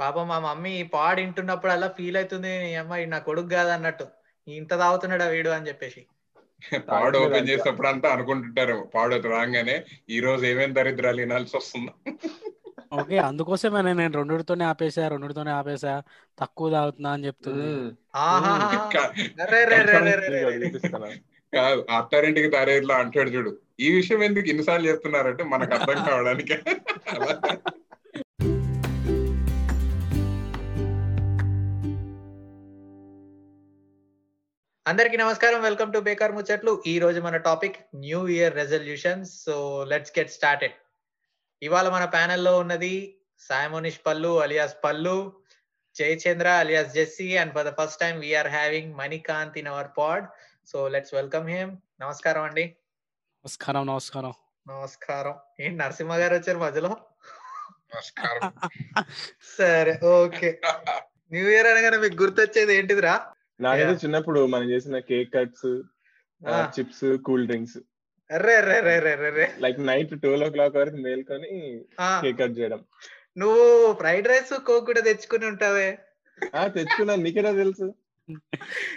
పాపం మా మమ్మీ పాడు వింటున్నప్పుడు అలా ఫీల్ అవుతుంది "ఈ అమ్మాయి నా కొడుకు కాదు అన్నట్టు ఇంత తాగుతున్నాడా వీడు? అని చెప్పేసి. పాడు ఓపెన్ చేసినప్పుడు అంతా అనుకుంటుంటారు. పాడు రాగానే ఈ రోజు ఏమేం దరిద్రాలు వినాల్సి వస్తుందా. ఓకే అందుకోసమే నేను రెండుతోనే ఆపేసా రెండుతోనే ఆపేసా తక్కువ తాగుతున్నా అని చెప్తుంది. కాదు అత్తారింటికి తారేట్లా అంటాడు చూడు. ఈ విషయం ఎందుకు ఇన్నిసార్లు చెప్తున్నారంటే మనకు అర్థం కావడానికి. అందరికీ నమస్కారం. వెల్కమ్ టు బేకార్ ముచ్చట్లు ఈ రోజు మన topic new year resolutions so let's get started ఇవాళ మన ప్యానెల్లో ఉన్నది Sai Monish Pallu alias Pallu Jayachandra alias Jessie and for the first time we're having Manikanth in our pod so let's welcome him నమస్కారం అండి. నమస్కారం నమస్కారం. నమస్కారం. ఏంటి నరసింహ గారు వచ్చారు మధ్యలో? నమస్కారం. సరే ఓకే. న్యూ ఇయర్ అనగానే మీకు గుర్తొచ్చేది ఏంటిదిరా? నాకైతే. చిన్నప్పుడు మనం చేసిన కేక్ కట్స్ ఆ. Chips cool drinks. Like night twelve o'clock వరకు మేల్కొని కేక్ కట్ చేయడం. నువ్వు ఫ్రైడ్ రైస్ కోక్ కూడా తెచ్చుకుని ఉంటావే. ఆ తెచ్చుకున్నా. నీకేనా తెలుసు?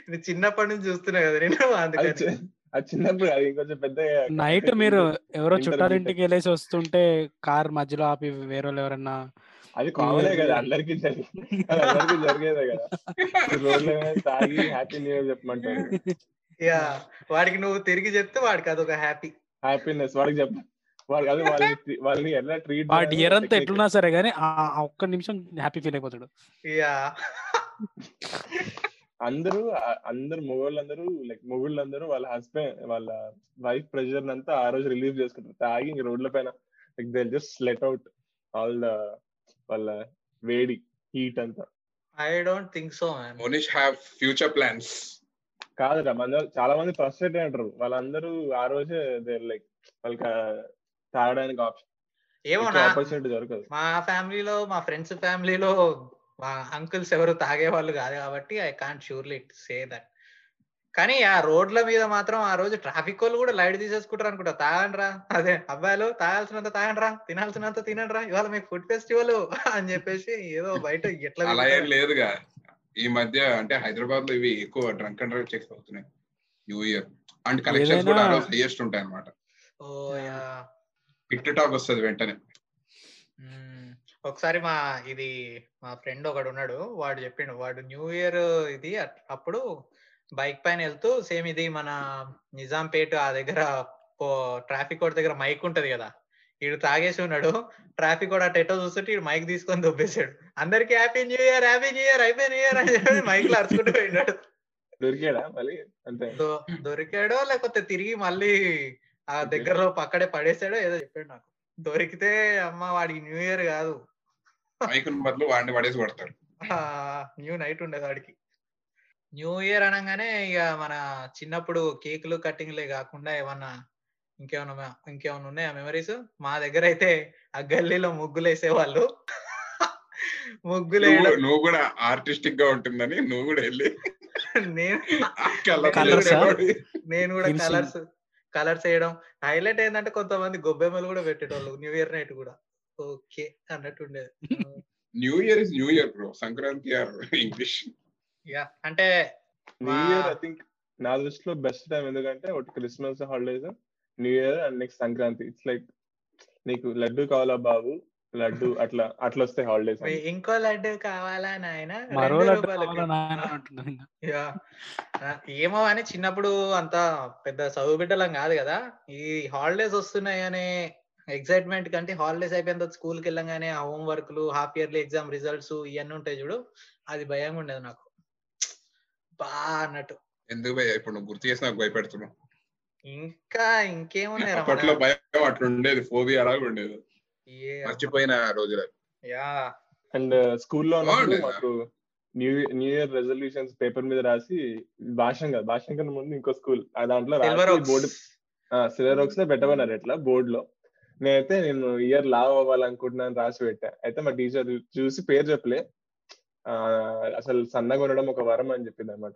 నేను చిన్నప్పటి నుంచి చూస్తున్నా కదా నేను అది అందుకని చి- అది చిన్నప్పుడు అది ఇంకొంచెం పెద్ద నైట్ మీరు ఎవరో చుట్టాలింటికి వెళ్ళేసి వస్తుంటే కార్ మధ్యలో ఆపి వేరే వాళ్ళు ఎవరన్నా అది కామనే కదా అందరికి జరిగి అది అందరికి జరిగేదే కదా. రోడ్ల మీద తాగి హ్యాపీ న్యూ ఇయర్ చెప్పమంటారు. యా వాడికి నువ్వు తిరిగి చెప్తే వాడికి అదొక హ్యాపీ హ్యాపీనెస్ వాడికి చెప్ప వాడికి అది వాళ్ళని వాళ్ళని ఎలా ట్రీట్ ఆ డియర్ అంతా ఎట్లున్నా సరే గానీ ఆ ఒక్క నిమిషం హ్యాపీ ఫీల్ అయిపోతాడు. యా. అందరూ అందరు మొగోళ్ళందరూ లైక్ మొగుళ్ళందరూ వాళ్ళ హస్బెండ్ వాళ్ళ వైఫ్ ప్రెషర్ అంతా ఆ రోజు రిలీవ్ చేసుకుంటారు. తాగి ఇంక రోడ్ల పైన like they just let out all the వాళ్ళ వేడి హీట్ అంతా. I don't think so Monish have future plans కాదురా మన చాలా మంది ఫ్రస్ట్రేట్ అంటారు. వాళ్ళందరూ ఆ రోజే దే లైక్ వాళ్ళకి తాగడానికి ఆప్షన్ ఏమో నా ఆపర్చునిటీ దొరకదు. మా ఫ్యామిలీలో మా ఫ్రెండ్స్ ఫ్యామిలీలో మా అంకుల్స్ ఎవరు తాగే వాళ్ళు కాదు కాబట్టి I can't surely say that కానీ ఆ రోడ్ల మీద మాత్రం ఆ రోజు ట్రాఫిక్ వాళ్ళు కూడా లైట్ తీసేసుకుంటారు అనుకుంటా. తాగండ్రా. అదే అబ్బాయిలు తాగాల్సినంత తాగండ్రా తినాల్సినంత తినండ్రా ఇవాళ మీకు ఫుడ్ ఫెస్టివల్ అని చెప్పేసి ఏదో బయట ఎట్లా అలా ఏం. లేదుగా. ఈ మధ్య అంటే హైదరాబాద్లో ఇవి ఎక్కువ డ్రంక్ అండ్ డ్రైవ్ చెక్స్ అవుతున్నాయి. New year. అండ్ కలెక్షన్స్ కూడా హైయెస్ట్ ఉంటాయి అనమాట ఓ యా. టిక్ టాక్ వస్తుంది వెంటనే. ఒకసారి మా ఇది మా ఫ్రెండ్ ఒకడు ఉన్నాడు. వాడు చెప్పిండు. వాడు న్యూ ఇయర్ ఇది అప్పుడు బైక్ పైన వెళ్తూ సేమ్ ఇది మన నిజాంపేట ఆ దగ్గర ట్రాఫిక్ కోడ్ దగ్గర మైక్ ఉంటది కదా. ఈడు తాగేసి ఉన్నాడు. ట్రాఫిక్ కూడా టెటో చూస్తుంటే ఈడు మైక్ తీసుకొని దొబ్బేశాడు. అందరికి happy new year happy new year అయిపోయి న్యూ ఇయర్ అని చెప్పి మైక్లో అరుచుకుంటూ పోయినాడు. దొరికాడా మళ్ళీ? దొరికాడో లేకపోతే తిరిగి మళ్ళీ ఆ దగ్గరలో పక్కడే పడేసాడో ఏదో చెప్పాడు నాకు. దొరికితే అమ్మ వాడికి న్యూ ఇయర్ కాదు. మైక్ బదులు వాడిని పడేసి కొడతారు. న్యూ నైట్ ఉండేది వాడికి. న్యూ ఇయర్ అనగానే ఇక మన చిన్నప్పుడు కేకులు కట్టింగ్లే కాకుండా ఏమన్నా ఇంకేమన్నా ఇంకేమన్నా ఉన్నాయా మెమరీస్ మా దగ్గర అయితే ఆ గల్లీలో ముగ్గులు వేసేవాళ్ళు ముగ్గులు నువ్వు కూడా ఆర్టిస్టిక్గా ఉంటుందని నువ్వు కూడా వెళ్ళి నేను? నేను కూడా. కలర్స్ కలర్స్ వేయడం. హైలైట్ ఏంటంటే కొంతమంది గొబ్బెమ్మలు కూడా పెట్టేటోళ్ళు న్యూ ఇయర్ నైట్ కూడా. ఓకే అన్నట్టు ఉండేది. New year is new year bro. Sankranti or English. Yeah అంటే న్యూ ఇయర్ ఐ థింక్ నా దృష్టిలో బెస్ట్ టైం ఎందుకంటే ఒకటి Christmas holidays new year and next Sankranti it's like నీకు లడ్డు కావాలా బాబు? లడ్డు అట్లా అట్లా వస్తాయి హాలిడేస్ ఇంకో లడ్డు కావాలా నాయన? ఏమో అని చిన్నప్పుడు అంత పెద్ద చదువు బిడ్డలం కాదు కదా. ఈ హాలిడేస్ వస్తున్నాయి అనే ఎక్సైట్మెంట్ కంటే హాలిడేస్ అయిపోయిన తర్వాత స్కూల్కి వెళ్ళంగానే ఆ హోమ్ వర్క్లు హాఫ్ ఇయర్లీ ఎగ్జామ్ రిజల్ట్స్ ఇవన్నీ ఉంటాయి చూడు. అది భయంగా ఉండేది నాకు. బా అన్నట్టు. ఎందుకు భయ ఇప్పుడు నువ్వు గుర్తు చేసి నాకు భయపెడుతున్నావు. ఇంకా ఇంకేమున్నాయి అప్పట్లో భయం అట్లా ఉండేది ఫోబియా అలాగే ఉండేది. మర్చిపోయిన రోజులు యా. అండ్ స్కూల్లో ఉన్నప్పుడు బాగుండేదా? మాకు new new year resolutions paper మీద రాసి భాషం కాదు భాషం కన్నా ముందు ఇంకో స్కూల్. ఆ దాంట్లో బోర్డు సిల్వర్ ఓక్స్లో పెట్టమన్నారు ఎట్లా బోర్డు లో నేనైతే నేను ఇయర్ లావ్ అవ్వాలనుకుంటున్నాను రాసి పెట్టా. అయితే మా టీచర్ చూసి పేరు చెప్పలే. అసలు సన్నగా ఉండడం ఒక వరం అని చెప్పింది అనమాట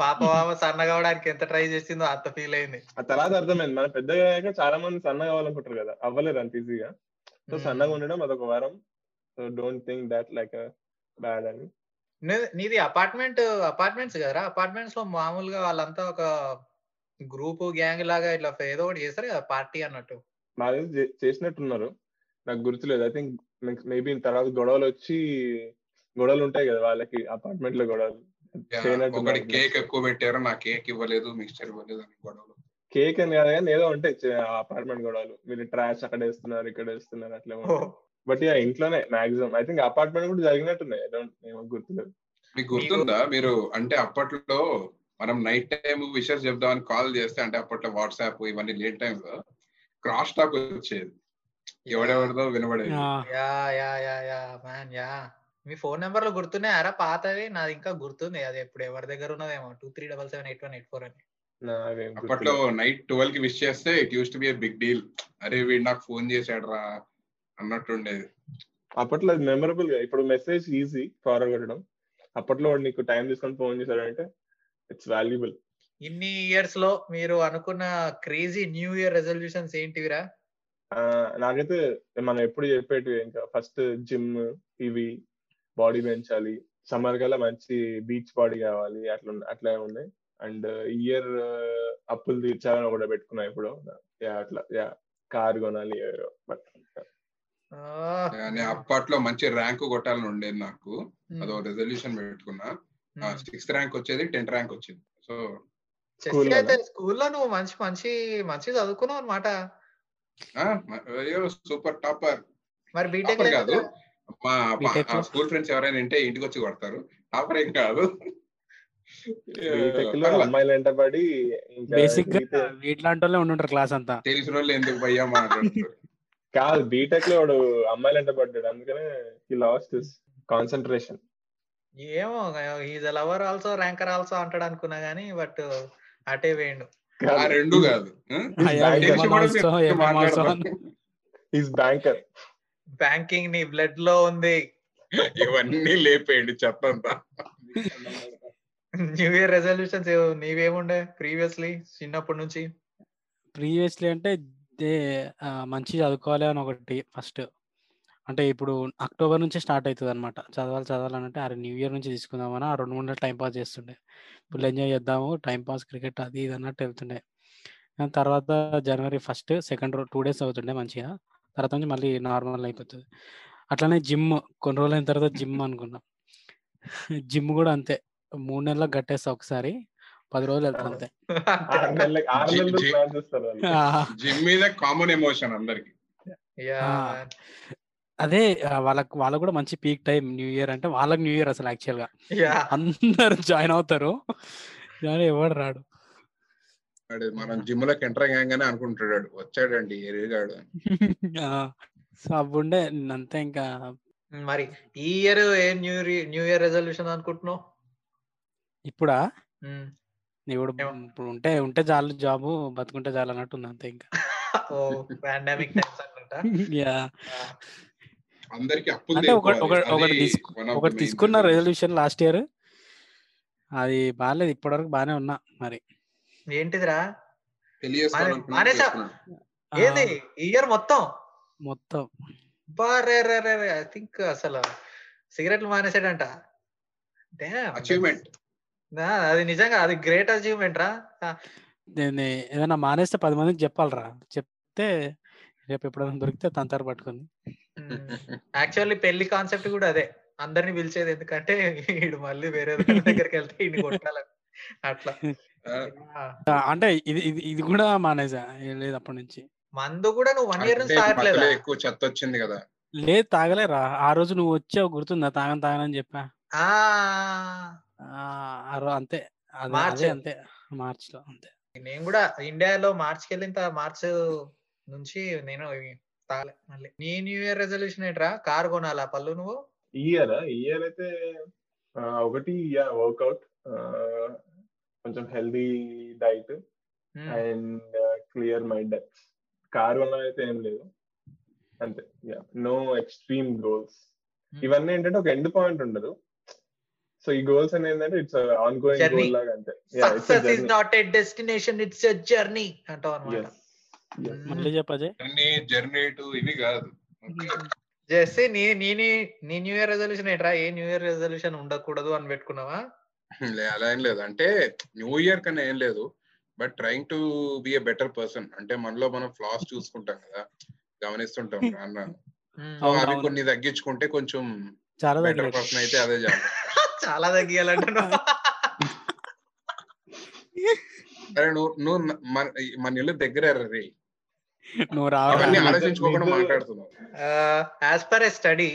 పాప సన్నగా అవడానికి ఎంత ట్రై చేసిందో అంత ఫీల్ అయింది. ఆ తర్వాత అర్థమైంది. మన పెద్దగా అయ్యాక చాలా మంది సన్నగా అవ్వాలనుకుంటారు కదా. అవ్వలేరు అంత ఈజీగా. సో. సన్నగా ఉండడం అదొక వరం. So don't think that like bad అని. నీది అపార్ట్మెంట్ అపార్ట్మెంట్స్ కదరా? అపార్ట్మెంట్స్లో మామూలుగా వాళ్ళంతా ఒక గ్రూప్ గ్యాంగ్ లాగా ఇట్లా ఏదో ఒకటి చేస్తారు కదా పార్టీ అన్నట్టు. చేసినట్టున్నారు. నాకు గుర్తులేదు. ఐ థింక్ మేబీ తర్వాత గొడవలు వచ్చి గొడవలు ఉంటాయి కదా వాళ్ళకి అపార్ట్మెంట్లో గొడవలు ఒకటి కేక్ ఎక్కువ పెట్టారు నా కేక్ ఇవ్వలేదు మిక్స్చర్ ఇవ్వలేదు అని గొడవలు. కేక్ అని కాదు కానీ ఏదో ఉంటాయి అపార్ట్మెంట్ గొడవలు. మీరు ట్రాష్ అక్కడ వేస్తున్నారు ఇక్కడ వేస్తున్నారు అట్లా బట్ యా ఇంట్లోనే మాక్సిమం ఐ థింక్ అపార్ట్మెంట్ కూడా జరిగినట్టున్నాయి. ఏమో గుర్తులేదు. మీకు గుర్తుందా? మీరు అంటే అప్పట్లో మనం నైట్ టైం విషెస్ చెప్దామని కాల్ చేస్తే అంటే అప్పట్లో వాట్సాప్ ఇవన్నీ లేట్ టైం లో క్రాస్ టాక్ వచ్చేది. ఎవడెవరిదో వినబడేది. Yeah yeah yeah yeah man yeah. మీ ఫోన్ నెంబర్లు గుర్తున్నాయారా పాతవి. నాది ఇంకా గుర్తుంది. అది ఎప్పుడు ఎవరి దగ్గర ఉన్నదేమో. Two three double seven eight one eight four అని. అప్పట్లో. నైట్ ట్వెల్వ్కి విష్ చేస్తే it use to be big deal. అరే వీడు నాకు ఫోన్ చేశాడు రా అన్నట్టుండేది. అప్పట్లో అది మెమరబుల్గా ఇప్పుడు మెసేజ్ ఈజీ ఫార్వర్డ్ కొట్టడం. అప్పట్లో వాడు నీకు టైం తీసుకొని ఫోన్ చేశాడంటే ఇట్స్ వాల్యుబుల్. ఇన్ని ఇయర్స్లో మీరు అనుకున్న క్రేజీ న్యూ ఇయర్ రెజల్యూషన్స్ ఏంటివిరా? నాకైతే మనం ఎప్పుడు చెప్పేటివి ఇంకా ఫస్ట్ జిమ్ ఇవి బాడీ పెంచాలి. సమ్మర్ కల్లా మంచి బీచ్ బాడీ కావాలి అట్లా అట్లా ఉన్నాయి అండ్ ఇయర్ అప్పులు తీర్చాలని కూడా పెట్టుకున్నా ఇప్పుడు. యా అట్లా యా కార్ కొనాలి బట్ అప్పట్లో మంచి ర్యాంక్ కొట్టాలని ఉండేది నాకు. అదో రెజల్యూషన్ పెట్టుకున్నా. సిక్స్త్ ర్యాంక్ వచ్చేది టెన్త్ ర్యాంక్ వచ్చింది. సో స్కూల్లో నువ్వు మంచి మంచి మంచి చదువుకున్నావు అనమాట సూపర్ టాపర్. మరి బీటెక్ కాదు. మా? స్కూల్ ఫ్రెండ్స్ ఎవరైనా ఉంటే ఇంటికి వచ్చి కొడతారు. టాపర్ ఏం కాదు. బేసిక్ వీటిలాంటి వాళ్ళే ఉండుంటారు క్లాస్ అంతా. తెలిసిన వాళ్ళు ఎందుకు భయ్యా మాట్లాడుతారు కాదు బీటెక్లో వాడు అమ్మాయిలు వెంటబడ్డాడు. అందుకనే ఈ లాస్ట్ కాన్సన్ట్రేషన్ ఏమో is lover also ranker also అంటాడు అనుకున్నా గానీ బట్ అటే వేయండు. ఆ రెండు కాదు. బ్యాంకర్ బ్యాంకింగ్ నీ బ్లడ్లో ఉంది. ఇవన్నీ లేపేయండి చెత్తంతా న్యూ ఇయర్ రెజల్యూషన్స్ నీవేముండే ప్రీవియస్లీ చిన్నప్పటి నుంచి? ప్రీవియస్లీ అంటే మంచి చదువుకోవాలి అని ఒకటి ఫస్ట్ అంటే ఇప్పుడు అక్టోబర్ నుంచి స్టార్ట్ అవుతుంది అనమాట చదవాలి చదవాలని అంటే అరే న్యూ ఇయర్ నుంచి తీసుకుందామని? ఆ రెండు మూడు నెలలు టైం పాస్ చేస్తుండే. ఫుల్ ఎంజాయ్ చేద్దాము టైం పాస్ క్రికెట్ అది ఇది అన్నట్టు వెళ్తుండే. తర్వాత జనవరి ఫస్ట్ సెకండ్ టూ డేస్ అవుతుండే మంచిగా. తర్వాత నుంచి మళ్ళీ నార్మల్ అయిపోతుంది. అట్లనే జిమ్ కొన్ని రోజులు అయిన తర్వాత జిమ్ అనుకున్నాం. జిమ్ కూడా అంతే. మూడు నెలలకు కట్టేస్తా ఒకసారి పది రోజులు వెళ్తాను అంతే. ఆరు నెలలకు ఆరు జి- నెలలు జి- ప్లాన్ చేస్తారు వాళ్ళు. ఆ, జిమ్ మీద కామన్ ఎమోషన్ అందరికి. అదే వాళ్ళకు వాళ్ళకు కూడా మంచి పీక్ టైం న్యూ ఇయర్ అంటే వాళ్ళకి న్యూ ఇయర్ అసలు యాక్చువల్గా యా. అందరు జాయిన్ అవుతారు. కానీ ఎవడు రాడు. మనం జిమ్లోకి ఎంటర్ అయ్యాగానే అనుకుంటాడు. వచ్చాడండి ఎరిగాడు ఆ, సో అప్పుడే అంతే ఇంకా. మరి ఈ ఇయర్ ఏ న్యూ న్యూ ఇయర్ రెజల్యూషన్ అనుకుంటున్నావు? ఇప్పుడా. ఇప్పుడు. ఇప్పుడు ఉంటే ఉంటే చాలు జాబు బతుకుంటే చాలు అన్నట్టు ఉంది అంతే ఇంకా. ఓ పాండమిక్ టైమ్స్ అనుకుంటా యా. అందరికి అప్పులు అంటే ఒకటి తీసుకున్న. రెజల్యూషన్ లాస్ట్ ఇయర్ అది బాగాలేదు ఇప్పటివరకు బాగానే ఉన్నా మరి. ఏంటిదిరా? ఏది? ఇయర్ మొత్తం? మొత్తం. బారే రే రే ఐ థింక్ అసలు సిగరెట్లు మానేసాడంట. అచీవ్మెంట్ అది నిజంగా అది గ్రేట్ అచీవ్మెంట్ రా. నేను ఏదైనా మానేస్తే పది మందికి చెప్పాలరా. చెప్తే రేపు ఎప్పుడైనా దొరికితే తంతారు పట్టుకుంది యాక్చువల్లీ పెళ్ళి కాన్సెప్ట్ కూడా అదే. అందరిని పిలిచేది ఎందుకంటే వీడు మళ్ళీ వేరే దగ్గరికి వెళ్తే ఈయన కొట్టాలని. అట్లా. ఆ, అంటే ఇది ఇది కూడా మానేసా? ఏం లేదు అప్పటి నుంచి. మందు కూడా నువ్వు వన్ ఇయర్ నుంచి తాగట్లేదా ఎక్కువ చెత్త వచ్చింది కదా. లేదు తాగలేరా? ఆ రోజు నువ్వు వచ్చావు గుర్తుందా? తాగని తాగనని చెప్పా. అంతే. మార్చ్. అంతే. మార్చ్లో అంతే. నేను కూడా ఇండియాలో మార్చికి వెళ్ళిన మార్చ్ నుంచి నేను తాగలే మళ్ళీ నీ న్యూ ఇయర్ రెజల్యూషన్ ఏంట్రా కార్ కొనాలా పళ్ళు నువ్వు ఇయర్ ఇయర్ అయితే ఒకటి వర్కౌట్ కొంచెం healthy diet. And clear mind డెప్స్ car వల్ల అయితే ఏం లేదు అంతే నో ఎక్స్ట్రీమ్ గోల్స్. ఇవన్నీ ఏంటంటే ఒక ఎండ్ పాయింట్ ఉండదు సో ఈ గోల్స్ అనేది ఏంటంటే ఇట్స్ ఆన్ గోయింగ్. గోల్ లాగా అంతే success is. Not a destination it's a journey అంటావు. Yes. మళ్ళీ చెప్పజే జర్నీ జర్నీ టు ఇవి కాదు. జెస్సీ నీ నీ నీ- నీ న్యూ ఇయర్ రెజల్యూషన్ ఏంట్రా? ఏ న్యూ ఇయర్ రెజల్యూషన్ ఉండకూడదు అని పెట్టుకున్నావా? లే- అలా ఏం లేదు. అంటే న్యూ ఇయర్ కన్నా ఏం లేదు. But trying to be a better person. అంటే మనలో మనం ఫ్లాస్ చూసుకుంటాం కదా. గమనిస్తుంటాం అన్న మ్మ్. సో అవి అవునవును. కొన్ని తగ్గించుకుంటే కొంచెం చాలా బెటర్ పర్సన్ అయితే అదే చాలు చాలా తగ్గియాలంటున్నావు అరే నువ్వు నువ్వు మన ఇల్లు దగ్గర రే. నువ్వు యాజ్ పర్ ఎ స్టడీ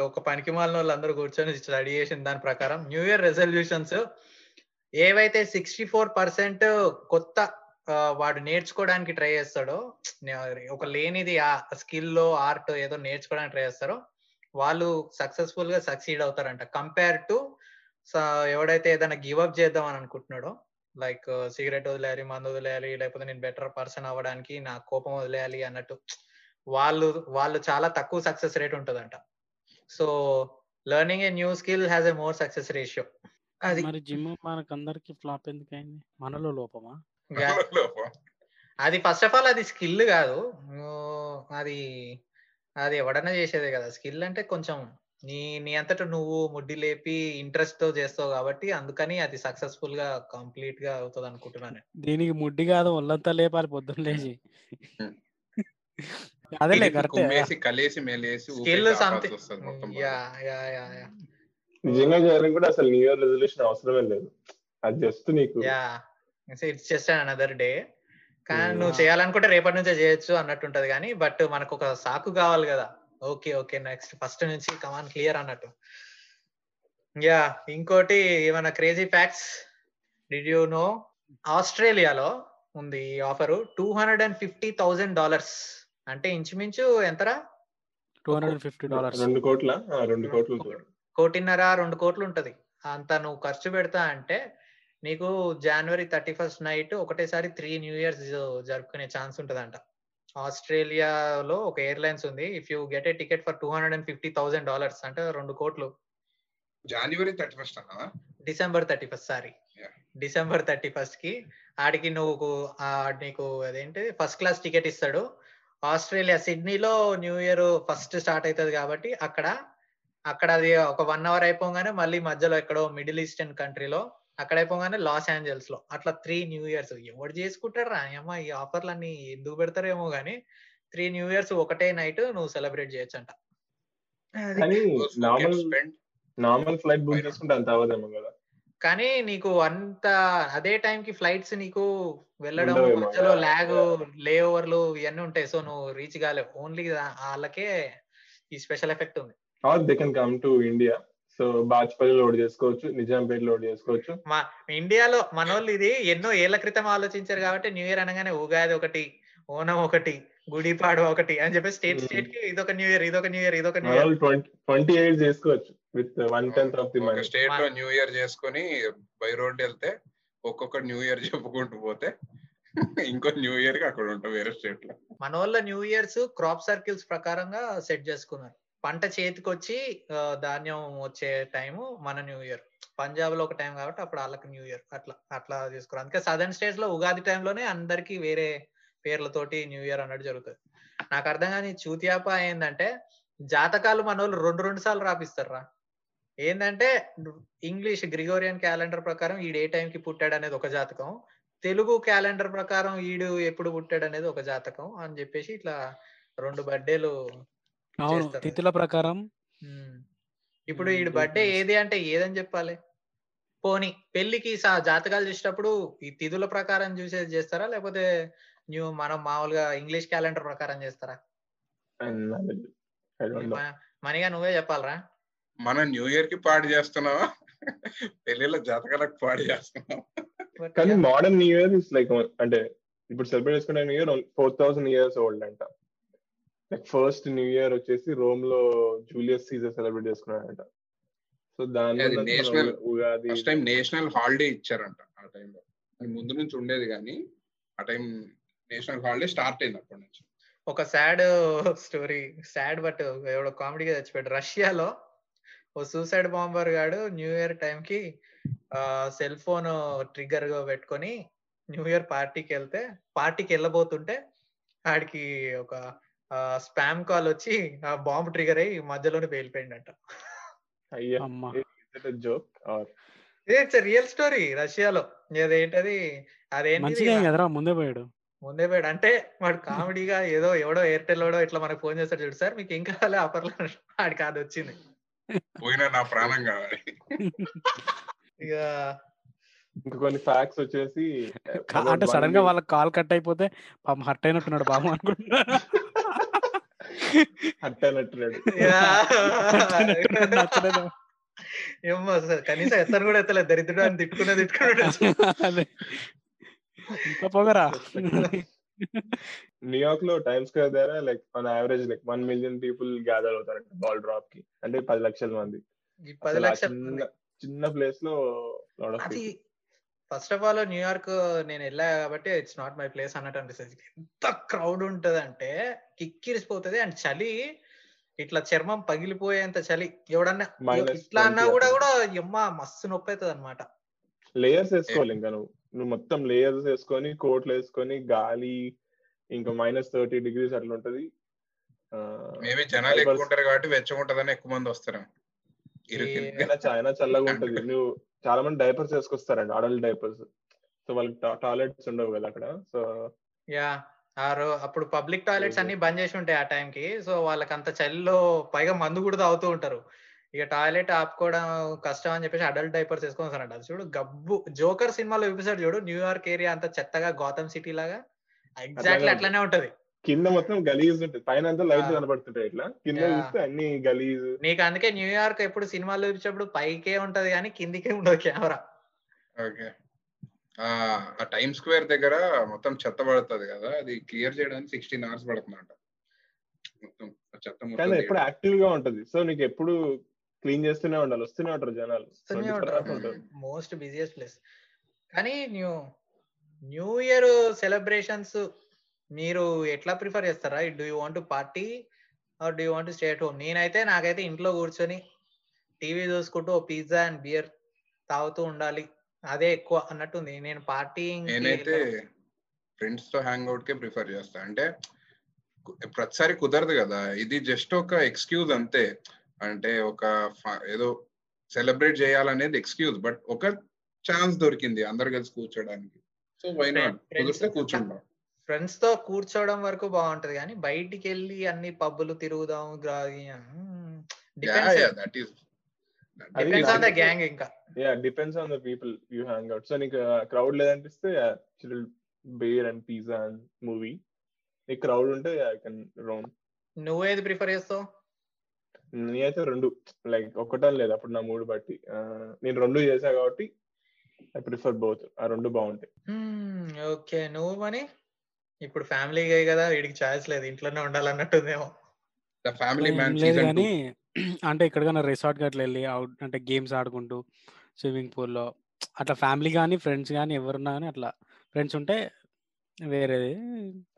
ఒక పనికి మాలిన వాళ్ళందరూ కూర్చొని స్టడీ చేసిన దాని ప్రకారం న్యూ ఇయర్ రెజల్యూషన్స్ ఏవైతే సిక్స్టీ ఫోర్ పర్సెంట్ కొత్త వాడు నేర్చుకోవడానికి ట్రై చేస్తాడో ఒక లేనిది ఆ స్కిల్లో ఆర్ట్ ఏదో నేర్చుకోవడానికి ట్రై చేస్తారో వాళ్ళు సక్సెస్ఫుల్గా సక్సీడ్ అవుతారంట. కంపేర్ టు ఎవడైతే ఏదైనా గివ్ అప్ చేద్దాం అని అనుకుంటున్నాడో లైక్ సిగరెట్ వదిలేయాలి మందు వదిలేయాలి లేకపోతే నేను బెటర్ పర్సన్ అవ్వడానికి నా కోపం వదిలేయాలి అన్నట్టు. వాళ్ళు వాళ్ళు చాలా తక్కువ సక్సెస్ రేట్ ఉంటుందంట. So learning a new skill has a more success ratio అది మరి జిమ్ మనకు అందరికి ఫ్లాప్ ఎందుకు అయింది మనలో లోపమా. అది ఫస్ట్ ఆఫ్ ఆల్ అది స్కిల్ కాదు. అది అది ఎవడన్నా చేసేదే కదా. స్కిల్ అంటే కొంచెం నీ నీ అంతట నువ్వు ముడ్డి లేపి ఇంట్రెస్ట్తో చేస్తావు కాబట్టి అందుకని అది సక్సెస్ఫుల్గా కంప్లీట్గా అవుతుంది అనుకుంటున్నాను దీనికి ముడ్డి కాదు ఒళ్ళంతా లేపాలి పొద్దున్న లేచి. అదేలే కరెక్టే. కలిసి మేలేసి skill something yeah yeah yeah yeah. నిజంగా చేయాలని కూడా అసలు న్యూ ఇయర్ రెజల్యూషన్ అవసరమే లేదు. అది జస్ట్ నీకు. Yeah it's just another day కానీ. నువ్వు చేయాలనుకుంటే రేపటి నుంచే చేయొచ్చు అన్నట్టు ఉంటది కానీ బట్ మనకు ఒక సాకు కావాలి కదా. ఓకే ఓకే నెక్స్ట్ ఫస్ట్ నుంచి కమాన్ క్లియర్ అన్నట్టు. యా ఇంకోటి ఏమైనా crazy facts did you know ఆస్ట్రేలియాలో ఉంది ఈ offer two hundred and fifty thousand dollars అంటే ఇంచుమించు ఎంతరా? టూ హండ్రెడ్ ఫిఫ్టీ డాలర్స్ రెండు కోట్ల? ఆ, రెండు కోట్లు. కోటిన్నర రెండు కోట్లు ఉంటది. అంత నువ్వు ఖర్చు పెడతా అంటే నీకు జనవరి థర్టీ ఫస్ట్ నైట్ ఒకటేసారి త్రీ న్యూ ఇయర్స్ జరుపుకునే ఛాన్స్ ఉంటదంట. ఆస్ట్రేలియాలో ఒక ఎయిర్లైన్స్ ఉంది. If you get a ticket for two hundred and fifty thousand dollars అంటే రెండు కోట్లు. జనవరి thirty first December thirty first sorry. December thirty ఫస్ట్కి ఆడికి నువ్వు నీకు అదేంటి? ఫస్ట్ క్లాస్ టికెట్ ఇస్తాడు. ఆస్ట్రేలియా సిడ్నీలో న్యూ ఇయర్ ఫస్ట్ స్టార్ట్ అవుతుంది కాబట్టి అక్కడ అక్కడ అది ఒక వన్ అవర్ అయిపోగానే మళ్ళీ మధ్యలో ఎక్కడో మిడిల్ ఈస్టర్న్ కంట్రీలో అక్కడ అయిపోగానే లాస్ ఏంజల్స్లో అట్లా త్రీ న్యూ ఇయర్స్. ఎవడు చేసుకుంటాడు రా? అమ్మ ఈ ఆఫర్లు అన్ని ఎందుకు పెడతారేమో గానీ త్రీ న్యూ ఇయర్స్ ఒకటే నైట్ నువ్వు సెలబ్రేట్ చేయొచ్చు అంట కానీ normal spend normal flight book చేసుకుంటే అంత అవ్వదేమో కదా? కానీ నీకు అంత అదే టైం కి ఫ్లైట్స్ నీకు వెళ్ళడం మధ్యలో yeah. లే ఓవర్లు ఇవన్నీ ఉంటాయి. సో నువ్వు రీచ్ కాలేవు ఓన్లీ వాళ్ళకే ఈ స్పెషల్ ఎఫెక్ట్ ఉంది. Are they can come to India. So Bajpalli load చేసుకోవచ్చు నిజాంపేట లోడ్ చేసుకోవచ్చు. మా ఇండియాలో మనోళ్ళు ఇది ఎన్నో ఏళ్ళ క్రితం ఆలోచించారు కాబట్టి న్యూ ఇయర్ అనగానే ఉగాది ఒకటి ఓనం ఒకటి గుడిపాడు ఒకటి అని చెప్పి స్టేట్. స్టేట్కి ఇదొక న్యూ ఇయర్ ఇదొక న్యూ ఇయర్ ఇదొక new year. Twenty twenty eight చేసుకోవచ్చు with one tenth of the money స్టేట్లో న్యూ ఇయర్ చేసుకొని బై రోడ్ వెళ్తే ఒక్కొక్క న్యూ ఇయర్ చెప్పుకుంటూ పోతే ఇంకో న్యూ ఇయర్కి అక్కడ ఉంటాం వేరే స్టేట్లో మన వాళ్ళ న్యూ ఇయర్స్ క్రాప్ సర్కిల్స్ ప్రకారంగా సెట్ చేసుకున్నారు. పంట చేతికొచ్చి ధాన్యం వచ్చే టైము మన న్యూ ఇయర్. పంజాబ్లో ఒక టైం కాబట్టి అప్పుడు వాళ్ళకి న్యూ ఇయర్. అట్లా అట్లా తీసుకురా అందుకే సదర్న్ స్టేట్స్లో ఉగాది టైంలోనే అందరికి వేరే పేర్లతోటి న్యూ ఇయర్ అన్నట్టు జరుగుతుంది. నాకు అర్థం కాని చూతియాప ఏంటంటే జాతకాలు మన వాళ్ళు రెండు రెండు సార్లు రాపిస్తారు రా ఏంటంటే ఇంగ్లీష్ గ్రిగోరియన్ క్యాలెండర్ ప్రకారం ఈడు ఏ టైంకి పుట్టాడు అనేది ఒక జాతకం. తెలుగు క్యాలెండర్ ప్రకారం ఈడు ఎప్పుడు పుట్టాడు అనేది ఒక జాతకం అని చెప్పేసి ఇట్లా రెండు బర్త్డేలు అవును. తిథుల ప్రకారం. ఇప్పుడు ఈడు బర్త్డే. ఏది అంటే ఏదని చెప్పాలి? పోనీ పెళ్ళికి సా- జాతకాలు చూసేటప్పుడు ఈ తిథుల ప్రకారం చూసేది చేస్తారా? లేకపోతే న్యూ మనం మామూలుగా ఇంగ్లీష్ క్యాలెండర్ ప్రకారం చేస్తారా? మనీగా నువ్వే చెప్పాలరా. మనం న్యూ ఇయర్కి పాడు చేస్తున్నావా? పెళ్ళిళ్ళ జాతకాలకు పాడు చేస్తున్నావా? కానీ. Modern new year is like అంటే ఇప్పుడు సెలబ్రేట్ చేసుకునే new year four thousand years old అంట. లైక్ ఫస్ట్ న్యూ ఇయర్ వచ్చేసి రోమ్లో జూలియస్ సీజర్ సెలబ్రేట్ చేసుకున్నాడంట సో దాని ఉ- Ugadi first time national holiday ఇచ్చారంట ఆ టైంలో. అది ముందు నుంచి ఉండేది కానీ ఆ టైం నేషనల్ హాలిడే స్టార్ట్ అయింది అప్పటి నుంచి. ఒక సాడ్ స్టోరీ సాడ్ బట్ ఎవడో కామెడీగా చచ్చిపోయాడు. రష్యాలో ఓ సూసైడ్ బాంబర్ గాడు న్యూ ఇయర్ టైం కి సెల్ ఫోన్ ట్రిగ్గర్గా పెట్టుకొని న్యూ ఇయర్ పార్టీకి వెళ్తే పార్టీకి వెళ్ళబోతుంటే ఆడికి ఒక స్పామ్ కాల్ వచ్చి ఆ బాంబ్ ట్రిగర్ అయ్యి మధ్యలోనే పేలిపోయిందంట. అయ్యా. అమ్మా. Joke or it's real story రష్యాలో. అదేంటది? అదేంటి ముందే పోయాడు. ముందే పోయాడు. అంటే వాడు కామెడీగా ఏదో ఎవడో ఎయిర్టెల్ వాడో ఇట్లా మనకు ఫోన్ చేస్తాడు చూడు. సార్ మీకు ఏం కావాలి ఆఫర్లో వాడికి అది వచ్చింది. పోయినా నా ప్రాణం కావాలి. ఇక ఇంకా కొన్ని ఫ్యాక్ట్స్ వచ్చేసి అంటే సడన్గా వాళ్ళ కాల్ కట్ అయిపోతే పాపం హర్ట్ అయినట్టున్నాడు బాబు అనుకుంటున్నా నచ్చలేదు. ఏమో అసలు కనీసం ఎత్తను కూడా ఎత్తలేదు దరిద్రుడు అని తిట్టుకునే తిట్టుకున్నాడు. ఇంత పొగరా? న్యూయార్క్లో టైమ్ స్క్వేర్ దగ్గర like on average like one million people gather అవుతారు బాల్ డ్రాప్కి అంటే పది లక్షల మంది. ఈ పది లక్షల చిన్న చిన్న ప్లేస్లో అది. ఫస్ట్ ఆఫ్ ఆల్ న్యూయార్క్ నేను వెళ్ళా కాబట్టి ఇట్స్ నాట్ మై ప్లేస్ అన్నట్టు అనిపిస్తుంది. ఎంత క్రౌడ్ ఉంటది అంటే కిక్కిరిసిపోతుంది అండ్ చలి ఇట్లా చర్మం పగిలిపోయేంత చలి. ఎవడన్నా ఇట్లా అన్నా 20 కూడా. కూడా ఎమ్మ మస్తు నొప్పి అవుతుంది అనమాట లేయర్స్ వేసుకోవాలి ఇంకా నువ్వు. నువ్వు మొత్తం లేయర్స్ వేసుకొని కోట్లు వేసుకొని గాలి ఇంకా మైనస్ థర్టీ డిగ్రీస్ అట్లా ఉంటది ఆ, మేబీ జనాలు ఎక్కువ ఉంటారు కాబట్టి వెచ్చగుంటదని ఎక్కువ మంది వస్తారు. ఇరుకు ఈ- అయినా చ- అయినా చల్లగా ఉంటది. నువ్వు చాలా మంది డైపర్స్ వేసుకొస్తారండి అడల్ట్ డైపర్స్. సో వాళ్ళకి టాయిలెట్స్ ఉండవు కదా అక్కడ. సో యా ఆ రో అప్పుడు పబ్లిక్ టాయిలెట్స్ అన్ని బంద్ చేసి ఉంటాయి ఆ టైంకి. సో వాళ్ళకి అంత చలిలో పైగా మందు కూడా తాగుతూ ఉంటారు. ఇక టాయిలెట్ ఆపుకోవడం కష్టం అని చెప్పేసి అడల్ట్ డైపర్స్ వేసుకొని అది చూడు గబ్బు జోకర్ సినిమాలో చూపిస్తాడు చూడు న్యూయార్క్ ఏరియా అంతా చెత్తగా గౌతమ్ సిటీ లాగా. ఎగ్జాక్ట్లీ అట్లానే ఉంటది. కింద మొత్తం గలీజ్ ఉంటుంది. పైన అంతా లైట్. కనబడుతుంటాయి ఇట్లా. కింద. చూస్తే అన్ని గలీజ్. నీకు అందుకే న్యూయార్క్ ఎప్పుడు సినిమాలో చూపించినప్పుడు పైకే ఉంటది కానీ కిందికే ఉండదు కెమెరా. ఓకే. ఆ టైమ్ స్క్వేర్ దగ్గర మొత్తం చెత్త పడుతుంది కదా. అది క్లియర్ చేయడానికి సిక్స్టీన్ అవర్స్ పడుతుందంట. మొత్తం ఆ చెత్త కానీ ఎప్పుడు. యాక్టివ్గా ఉంటది. సో నీకు ఎప్పుడు క్లీన్ చేస్తూనే ఉండాలి. వస్తూనే ఉంటారు జనాలు. వస్తూనే 24 ఉంటారు. hours ఉంటారు మోస్ట్ బిజియెస్ట్ ప్లేస్ కానీ న్యూ న్యూ ఇయర్ సెలబ్రేషన్స్ మీరు ఎట్లా ప్రిఫర్ చేస్తారా? Do you want party or do want stay at home నేనైతే నాకైతే ఇంట్లో కూర్చొని టీవీ చూసుకుంటూ పిజ్జా అండ్ బియర్ తాగుతూ ఉండాలి. అదే ఎక్కువ అన్నట్టుంది. నేను పార్టీ నేనైతే ఫ్రెండ్స్తో హ్యాంగ్ అవుట్ కే ప్రిఫర్ చేస్తా. అంటే ప్రతిసారి కుదరదు కదా. ఇది జస్ట్ ఒక ఎక్స్క్యూజ్ అంతే. అంటే ఒక ఏదో సెలబ్రేట్ చేయాలనేది ఎక్స్క్యూజ్ బట్ ఒక ఛాన్స్ దొరికింది అందరు కలిసి కూర్చోడానికి. సో వై నాట్ కుదిరితే కూర్చుంటాం. ఫ్రెండ్స్తో కూర్చోవడం వరకు బాగుంటది కానీ బయటికి వెళ్ళి అన్ని పబ్బులు తిరుగుదాం దట్ ఈస్ అది డిపెండ్స్ ఆన్ ద దానికి- గ్యాంగ్ ఇంకా. Yeah depends on the people you hang out so నీకు crowd లేదనిపిస్తే beer and pizza and movie. నీకు క్రౌడ్ ఉంటే ఐ కెన్ రోమ్. నువ్వేది ప్రిఫర్ చేస్తావు? నేనైతే రెండు. లైక్ ఒక్కటం లేదు. అప్పుడు నా మూడు బట్టి. నేను రెండు చేసా కాబట్టి ఐ ప్రిఫర్ బోత్. ఆ రెండు బాగుంటాయి ఓకే. నువ్వు మని ఇప్పుడు ఫ్యామిలీ కదా వీడికి ఛాయిస్ లేదు. ఇంట్లోనే ఉండాలన్నట్టుందేమో. ద ఫ్యామిలీ మ్యాన్ సీజన్ కానీ అంటే ఎక్కడికైనా రిసార్ట్ అట్లా వెళ్ళి అవుట్ అంటే గేమ్స్ ఆడుకుంటూ స్విమ్మింగ్ పూల్లో అట్లా ఫ్యామిలీ కానీ ఫ్రెండ్స్ కానీ ఎవరున్నా కానీ అట్లా ఫ్రెండ్స్ ఉంటే వేరేది.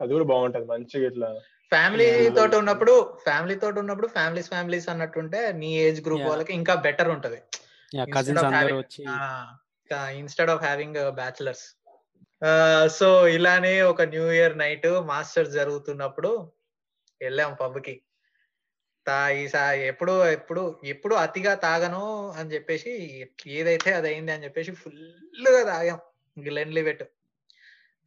అది కూడా బాగుంటది మంచిగా ఇట్లా. ఫ్యామిలీ. తోటి ఉన్నప్పుడు ఫ్యామిలీ తోటి ఉన్నప్పుడు ఫ్యామిలీస్ ఫ్యామిలీస్ అన్నట్టుంటే నీ ఏజ్ గ్రూప్. వాళ్ళకి ఇంకా బెటర్ ఉంటది. Instead of having bachelors so ఇలానే ఒక న్యూ ఇయర్ నైట్ మాస్టర్స్ జరుగుతున్నప్పుడు వెళ్ళాం పబ్కి. తా ఈసారి ఎప్పుడు ఎప్పుడు ఎప్పుడు అతిగా తాగను అని చెప్పేసి ఏదైతే అది అయింది అని చెప్పేసి ఫుల్గా గా తాగాం. గ్లెన్లీ పెట్టు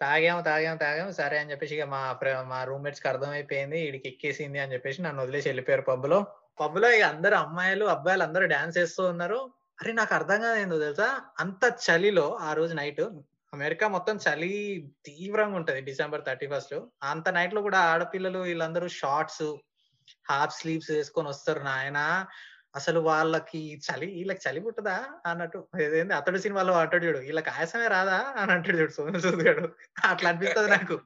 తాగాం తాగాం తాగాం సరే అని చెప్పేసి ఇక మా మా రూమ్మేట్స్కి అర్థమైపోయింది వీడికి ఎక్కేసింది అని చెప్పేసి నన్ను వదిలేసి వెళ్ళిపోయారు పబ్లో. పబ్లో ఇక అందరు అమ్మాయిలు అబ్బాయిలు అందరూ డాన్స్ చేస్తూ ఉన్నారు. అరే నాకు అర్థం కాదేందో తెలుసా? అంత చలిలో ఆ రోజు నైట్ అమెరికా మొత్తం చలి తీవ్రంగా ఉంటది డిసెంబర్ థర్టీ ఫస్ట్ అంత నైట్లో కూడా ఆడపిల్లలు వీళ్ళందరూ షార్ట్స్ హాఫ్ స్లీవ్స్ వేసుకొని వస్తారు నాయన. అసలు వాళ్ళకి చలి వీళ్ళకి చలి పుట్టదా అన్నట్టు. ఏదేంది? అతడు సినిమాలో అంటాడు చూడు వీళ్ళకి ఆయాసమే రాదా? అని అంటాడు చూడు సోను సూద్ గాడు అట్లా అనిపిస్తుంది నాకు.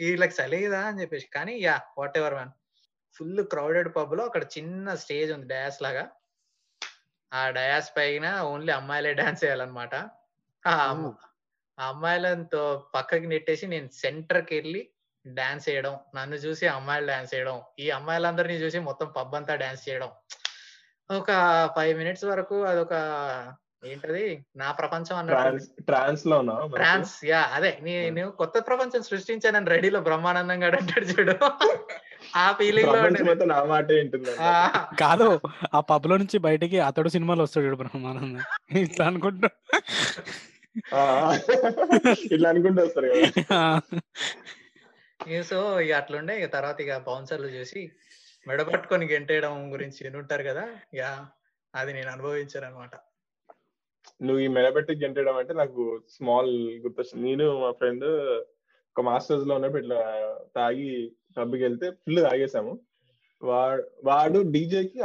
వీళ్ళకి చలిదా అని చెప్పేసి. కానీ yeah whatever man full crowded పబ్లో అక్కడ చిన్న స్టేజ్ ఉంది డయాస్ లాగా. ఆ డయాస్ పైన ఓన్లీ అమ్మాయిలే డాన్స్ చేయాలన్నమాట. ఆ అమ్మ- ఆ అమ్మాయిలతో పక్కకి నెట్టేసి నేను సెంటర్కి వెళ్ళి డాన్స్ చేయడం నన్ను చూసి అమ్మాయిలు డాన్స్ చేయడం ఈ అమ్మాయిలందరినీ చూసి మొత్తం పబ్ అంతా డాన్స్ చేయడం. ఒక ఫైవ్ మినిట్స్ వరకు అదొక ఏంటది? నా ప్రపంచం అన్నట్టు ట్రాన్స్ ట్రాన్స్లో ఉన్నా ట్రాన్స్ యా అదే. నేను కొత్త ప్రపంచం సృష్టించానని రెడీలో బ్రహ్మానందం అంటాడు చూడు. ఆ ఫీలింగ్లో కాదు ఆ పబ్లో నుంచి బయటికి అతడు సినిమాలో వస్తాడు బ్రహ్మానందం. ఇట్లా అనుకుంటా. ఇట్లా అనుకుంటూ వస్తారు సో ఇక అట్లుండే ఇక తర్వాత ఇక బౌన్సర్లు చేసి మెడ పట్టుకొని గెంటేయడం గురించి వినుంటారు కదా ఇక అది నేను అనుభవించాను అనమాట నువ్వు ఈ మెడబెట్టి గెంటడం అంటే నాకు స్మాల్ గుర్తొచ్చింది నేను మా ఫ్రెండ్ ఒక మాస్టర్స్లో ఉన్నప్పుడు ఇట్లా తాగి పబ్కి వెళ్తే ఫుల్ తాగేసాము. వాడు వాడు డీజే కి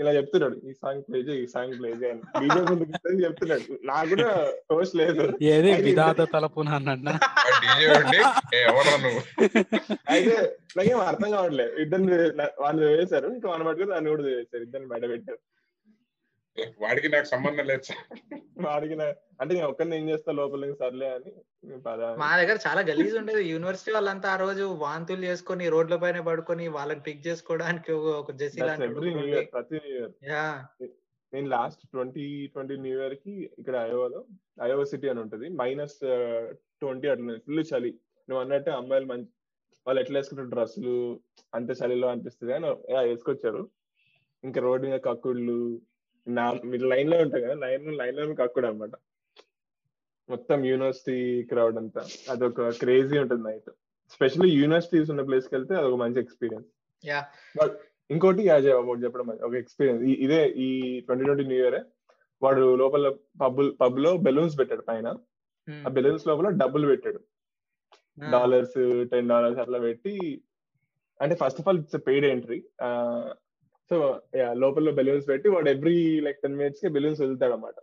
ఇలా చెప్తున్నాడు ఈ సాంగ్ ప్లే చేయి ఈ సాంగ్ ప్లే చేయి అని. డీజే ముందు కూర్చొని చెప్తున్నాడు. నాకు కూడా హోష్ లేదు. ఏది అయితే విధాత తలపున అన్నట్ట. డీజే ఉండి "ఏ, ఎవరా నువ్వు? అయితే నాకేం అర్థం కావట్లేదు ఇద్దరిని వాళ్ళు వేశారు ఇంకా మన మటుకు దాన్ని కూడా వేశారు ఇద్దరిని బయట పెట్టారు. వాడికి నాకు సంబంధం లేదు సార్. వాడికి అంటే నేను ఒక్కరిని ఏం చేస్తా లోపల సర్లే అని మా దగ్గర చాలా గలీజ్ ఉండేది. యూనివర్సిటీ వాళ్ళంతా ఆ రోజు వాంతులు చేసుకొని రోడ్ల పైన పడుకొని వాళ్ళని పిక్ చేసుకోవడానికి ఒక- జెసీ ప్రతి న్యూ ఇయర్ యా. నేను లాస్ట్ ట్వంటీ ట్వంటీ న్యూ ఇయర్కి ఇక్కడ అయోవాలో అయోవా సిటీ అని ఉంటది. మైనస్ ట్వంటీ అట్లా ఫుల్ చలి. నువ్వు అన్నట్టు అమ్మాయిలు మంచి వాళ్ళు ఎట్లా వేసుకుంటారు డ్రెస్సులు? అంత చలిలో అనిపిస్తుంది అని యా, వేసుకొచ్చారు. ఇంకా రోడ్డు మీద కక్కుళ్ళు నా మీరు లైన్లో ఉంటాయి కదా లైన్ లైన్లో కక్కుడు అనమాట మొత్తం యూనివర్సిటీ క్రౌడ్ అంతా అదొక క్రేజీ ఉంటుంది నైట్. స్పెషల్లీ యూనివర్సిటీస్ ఉన్న ప్లేస్కి వెళ్తే అదొక మంచి ఎక్స్పీరియన్స్. బట్ ఇంకోటి అజయ్ ఒకటి చెప్పడం ఒక ఎక్స్పీరియన్స్. ఇదే ఈ ట్వంటీ ట్వంటీ న్యూ ఇయర్ వాడు లోపల పబ్ పబ్లో బెలూన్స్ పెట్టాడు పైన. ఆ బెలూన్స్ లోపల డబ్బులు పెట్టాడు. డాలర్స్ టెన్ డాలర్స్ అట్లా పెట్టి అంటే first of all it's paid entry. So లోపల బెలూన్స్ పెట్టి వాడు ఎవ్రీ లైక్ టెన్ మినిట్స్కి బెలూన్స్ వదులుతాడు అనమాట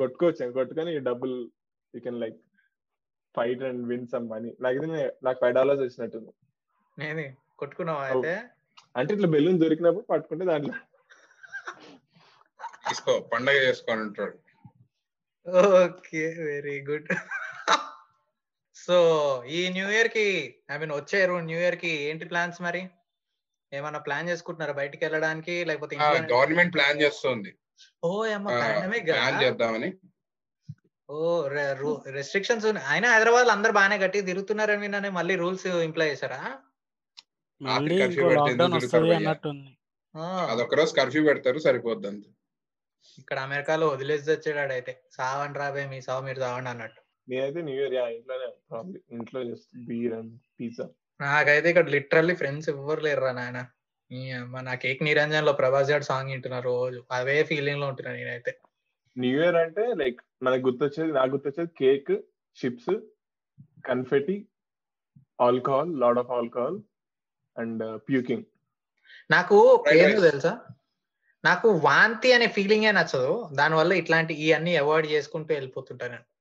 కొట్టుకోవచ్చు కొట్టుకొని డబ్బులు you can like fight and win some money. నాకు నాకు ఫైవ్ డాలర్స్ వచ్చినట్టుంది. నేనే కొట్టుకున్నావా అయితే? అంటే ఇట్లా బెలూన్ దొరికినప్పుడు పట్టుకుంటే దాంట్లో. తీసుకో పండగ చేసుకొని ఉంటాడు. Okay very good. సో ఈ న్యూ ఇయర్కి ఐ మీన్ వచ్చే న్యూ ఇయర్కి ఏంటి ప్లాన్స్ మరి? ఏమన్నా ప్లాన్ చేసుకుంటున్నారా బయటికి వెళ్ళడానికి? లేకపోతే గవర్నమెంట్ ప్లాన్ చేస్తుంది. ఓ ప్లాన్ చేద్దామని. ఓ రెస్ట్రిక్షన్స్ అయినా హైదరాబాద్లో అందరు బాగానే గట్టి తిరుగుతున్నారని విన్నానే మళ్ళీ రూల్స్ ఇంప్లై చేశారా? అదొక రోజు కర్ఫ్యూ పెడతారు సరిపోద్ది అంతే. ఇక్కడ అమెరికాలో వదిలేసి వచ్చాడు అయితే సావండి రాబే మీ సావు మీరు సావండి అన్నట్టు. నేనైతే న్యూ ఇయర్ ఇంట్లోనే ప్రాబ్లీ ఇంట్లో జస్ట్ బీర్ అండ్ పిజ్జా నాకైతే ఇక్కడ లిటరల్లీ ఫ్రెండ్స్ ఎవ్వరు లేరురా నాయన. నా కేక్ నిరంజన్లో ప్రభాస్ గారు సాంగ్ వింటున్నా రోజు. అవే ఫీలింగ్లో ఉంటున్నా నేనైతే. న్యూ ఇయర్ అంటే లైక్ మనకు గుర్తొచ్చేది నాకు గుర్తొచ్చేది cake chips confetti alcohol load of alcohol and puking నాకు. తెలుసా? నాకు వాంతి అనే ఫీలింగే నచ్చదు. దానివల్ల ఇట్లాంటి ఇవన్నీ అవాయిడ్ చేసుకుంటూ వెళ్ళిపోతుంటాను నేను.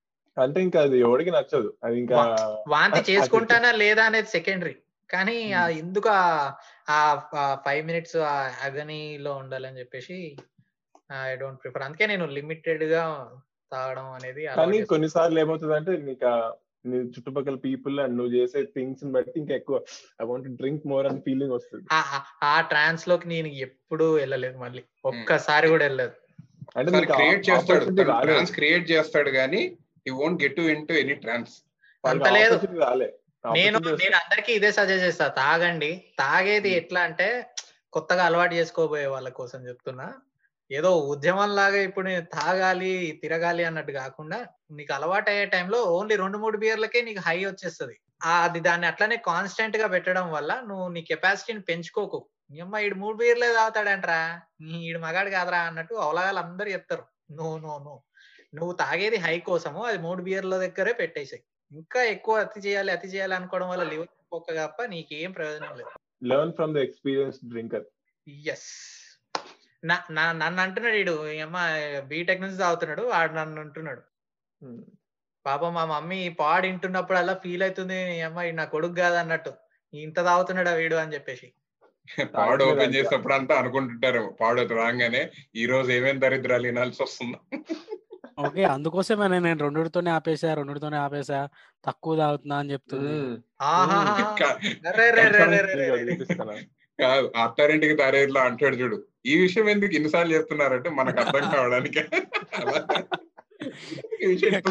అంటే ఇంకా అది ఎవరికి నచ్చదు. అది ఇంకా వాంతి చేసుకుంటానా లేదా అనేది సెకండరీ కానీ Hmm. ఎందుకు ఆ ఫైవ్ మినిట్స్ ఆ అగనీలో ఉండాలని చెప్పేసి ఐ డోంట్ ప్రిఫర్ అందుకే నేను లిమిటెడ్గా తాగడం అనేది కానీ. కొన్నిసార్లు ఏమవుతుంది అంటే నీకు నీ చుట్టుపక్కల పీపుల్ అండ్ నువ్వు చేసే థింగ్స్ బట్టి ఇంకా ఎక్కువ ఐ వాంట్ డ్రింక్ మోర్ అని ఫీలింగ్ వస్తుంది. ఆ- ట్రాన్స్లోకి నేను ఎప్పుడూ వెళ్ళలేదు మళ్ళీ. ఒక్కసారి కూడా వెళ్ళలేదు. అంటే క్రియేట్ చేస్తాడు. ట్రాన్స్ క్రియేట్ చేస్తాడు కానీ ఈ won't get to into any trance అంత లేదు. నేను నేను అందరికీ ఇదే సజెస్ట్ చేస్తా తాగండి. తాగేది. ఎట్లా అంటే కొత్తగా అలవాటు చేసుకోబోయే వాళ్ళ కోసం చెప్తున్నా. ఏదో ఉద్యమం లాగా ఇప్పుడు నేను తాగాలి తిరగాలి అన్నట్టు కాకుండా నీకు అలవాటు అయ్యే టైంలో ఓన్లీ రెండు మూడు బియర్లకే నీకు హై వచ్చేస్తుంది. అది దాన్ని అట్లనే కాన్స్టెంట్గా పెట్టడం వల్ల నువ్వు నీ కెపాసిటీని పెంచుకోకు. నీ అమ్మ ఈడు మూడు బియర్లే తాగుతాడంట్రా. నీ ఈడు మగాడు కాదురా అన్నట్టు అవలగాలు అందరు చెప్తారు. No no no. నువ్వు తాగేది హై కోసము అది మూడు బియర్ల దగ్గరే పెట్టేసాయి. ఇంకా ఎక్కువ అతి చేయాలి అతి చేయాలి అనుకోవడం వల్ల లివర్ పొక్క తప్ప నీకేం ప్రయోజనం లేదు. Learn from the experience drinker yes నా నా- నన్ను అంటున్నాడు వీడు ఈ అమ్మ బీటెక్ నుంచి తాగుతున్నాడు వాడు నన్ను అంటున్నాడు పాపం మా మమ్మీ పాడు వింటున్నప్పుడు అలా ఫీల్ అవుతుంది అమ్మ నా కొడుకు కాదు అన్నట్టు. ఇంత తాగుతున్నాడు వీడు? అని చెప్పేసి. పాడు ఓపెన్ చేసినప్పుడు అంతా అనుకుంటుంటారు పాడు రాగానే ఈ రోజు ఏమేం దరిద్రాలు వినాల్సి వస్తుందో. ఓకే. అందుకోసమే నేను రెండుతోనే ఆపేసా రెండుతోనే ఆపేసా. తక్కువ తాగుతున్నా అని చెప్తుంది. కాదు అత్తారింటికి తారేట్లా అంటాడు చూడు. ఈ విషయం ఎందుకు ఇన్నిసార్లు చెప్తున్నారంటే మనకు అర్థం కావడానికి.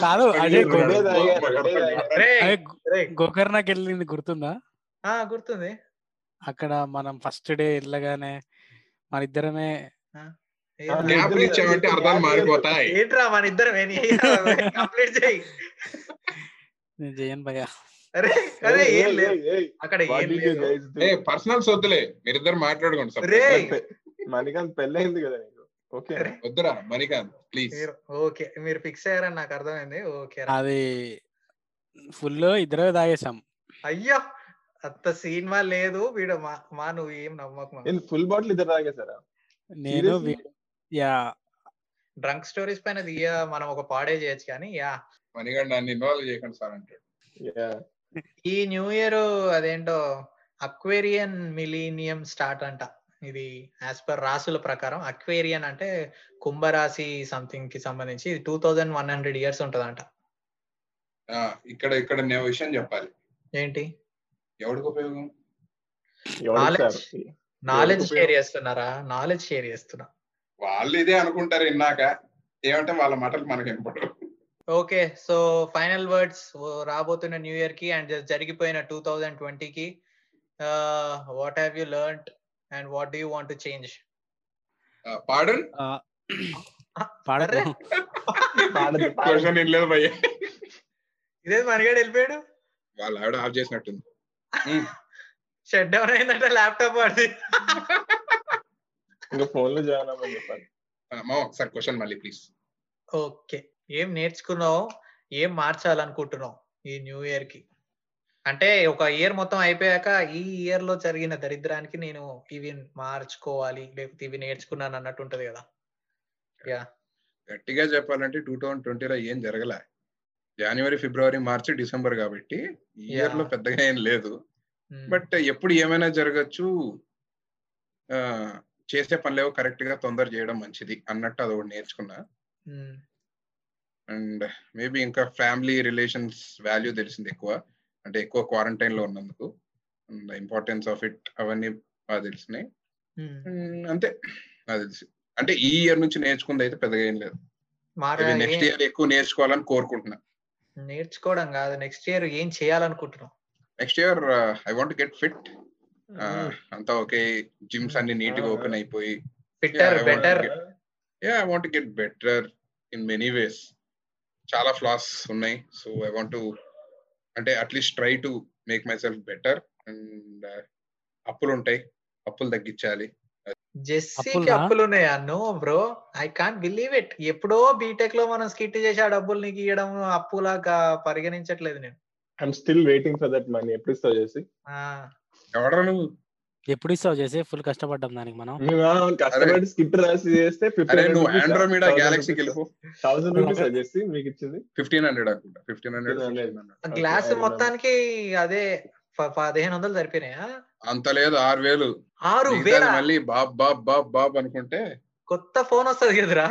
కాదు, అదే. గోకర్ణకి వెళ్ళింది గుర్తుందా? ఆ, గుర్తుంది. అక్కడ మనం ఫస్ట్ డే వెళ్ళగానే మన ఇద్దరమే ఏం రా? గ్యాప్ ఇచ్చామంటే అర్థాలు మారిపోతాయి. ఏంట్రా మన ఇద్దరం కంప్లీట్ చేయి. నేను చేయను భయ్యా. అక్కడ పర్సనల్ వద్దులే మీరిద్దరు మాట్లాడుకోండి మణికాంత్ పెళ్ళయింది కదా నీకు. ఓకే. అరే, వద్దురా మణికాంత్ ప్లీజ్. ఓకే. మీరు ఫిక్స్ అయ్యారని నాకు అర్థమైంది. ఓకే. అది ఫుల్ ఇద్దరే తాగేసాం అయ్యో అంత సినిమా లేదు. వీడు మా మా నువ్వు ఏం నమ్మకు ఫుల్ బాటిల్ ఇద్దరు తాగేసారా నేను యా. డ్రంక్ స్టోరీస్ పైన దియ్య మనం ఒక పాడే చేయొచ్చు కానీ యా. మణిగాడు నన్ను ఇన్వాల్వ్ చేయకండి సార్ అంటాడు. Yeah. ఈ న్యూ ఇయర్ అదేంటో అక్వేరియన్ మిలీనియం స్టార్ట్ అంట. ఇది యాజ్ పర్ రాసుల ప్రకారం. అక్వేరియన్ అంటే కుంభరాశి సంథింగ్కి సంబంధించి ఇది two thousand one hundred years ఉంటదంట. ఆ, ఇక్కడ ఇక్కడ నేను విషయం చెప్పాలి. ఏంటి? ఎవరికి ఉపయోగం? నాలెడ్జ్ ఉపయోగం? షేర్ చేస్తున్నారా? నాలెడ్జ్ షేర్ చేస్తున్నా. వాళ్ళు ఇదే అనుకుంటారు ఇన్నాక. ఏమంటే వాళ్ళ మాటలు మనకి వినపడరు. ఓకే సో ఫైనల్ వర్డ్స్ రాబోతున్న న్యూ ఇయర్కి అండ్ జరిగిపోయిన టూ థౌజండ్ ట్వంటీకి what have you learn and what do you want change pardon. Question భయ్య. ఇదే మనగాడు వెళ్ళిపోయాడు? వాళ్ళ ఆవిడ ఆఫ్ చేసినట్టుంది. షట్ డౌన్ అయిందంటే ల్యాప్టాప్ వాడిది. ఇంకా ఫోన్లో జాయిన్ అవ్వమని చెప్పాలి. ఒకసారి క్వశ్చన్ మళ్ళీ ప్లీజ్ ఓకే. ఏం నేర్చుకున్నావు? ఏం మార్చాలనుకుంటున్నావు ఈ న్యూ ఇయర్కి? అంటే ఒక ఇయర్ మొత్తం అయిపోయాక ఈ ఇయర్లో జరిగిన దరిద్రానికి నేను ఇవి మార్చుకోవాలి లేకపోతే ఇవి నేర్చుకున్నాను అన్నట్టు ఉంటది కదా. యా గట్టిగా చెప్పాలంటే టూ థౌజండ్ ట్వంటీలో ఏం జరగలే. జనవరి ఫిబ్రవరి మార్చి డిసెంబర్ కాబట్టి ఈ ఇయర్లో. పెద్దగా ఏం లేదు. బట్ ఎప్పుడు ఏమైనా జరగచ్చు. ఆ, చేసే పనులేవో కరెక్ట్గా తొందర చేయడం మంచిది అన్నట్టు అది ఒకటి నేర్చుకున్నా. అండ్ మేబీ ఇంకా ఫ్యామిలీ రిలేషన్స్ వాల్యూ తెలిసింది ఎక్కువ. అంటే ఎక్కువ క్వారంటైన్లో ఉన్నందుకు. ఇంపార్టెన్స్ ఆఫ్ ఇట్ అవన్నీ బాగా తెలిసినాయి. అంతే. నాకు తెలిసి. అంటే ఈ ఇయర్ నుంచి నేర్చుకుంది అయితే పెద్దగా ఏం లేదు. నెక్స్ట్ ఇయర్ ఎక్కువ నేర్చుకోవాలని కోరుకుంటున్నా. నేర్చుకోవడం కాదు నెక్స్ట్ ఇయర్ ఏం చేయాలనుకుంటున్నావు? Next year I want get fit అంతా ఓకే. జిమ్స్ అన్ని నీట్గా ఓపెన్ అయిపోయి. Fitter I want to better get- yeah I want get better in many ways చాలా ఫ్లాస్ ఉన్నాయి. సో ఐ వాంట్ టు అంటే at least try to make myself better and అప్పులు ఉంటాయి. అప్పులు తగ్గించాలి. జెస్సీకి అప్పులా? అప్పులు ఉన్నాయా? No bro. I can't believe it ఎప్పుడో బీటెక్లో మనం స్కిట్ చేసి ఆ డబ్బులు నీకు ఇవ్వడం అప్పులాగా పరిగణించట్లేదు నేను. I'm still waiting for that money ఎప్పుడు ఇస్తావు చేసి ఎవడరా నువ్వు? ఎప్పుడు ఇస్తావు చేసి ఫుల్ కష్టపడ్డాం దానికి మనం. కష్టపడి స్కిట్ రాసి చేస్తే నువ్వు ఆండ్రోమీడా గ్యాలక్సీకి వెళ్ళిపో థౌసండ్ రూపీస్ చేసి మీకు ఇచ్చింది? ఫిఫ్టీన్ హండ్రెడ్ అనుకుంటా. Fifteen hundred 1500. ఆ గ్లాస్. మొత్తానికి అదే పదిహేను వందలు సరిపోయినాయా? అంత లేదు ఆరు వేలు. ఆరు వేల? మళ్ళీ బాబ్ బాబ్ బాబ్ బాబ్ అనుకుంటే కొత్త ఫోన్ వస్తుంది కదరా.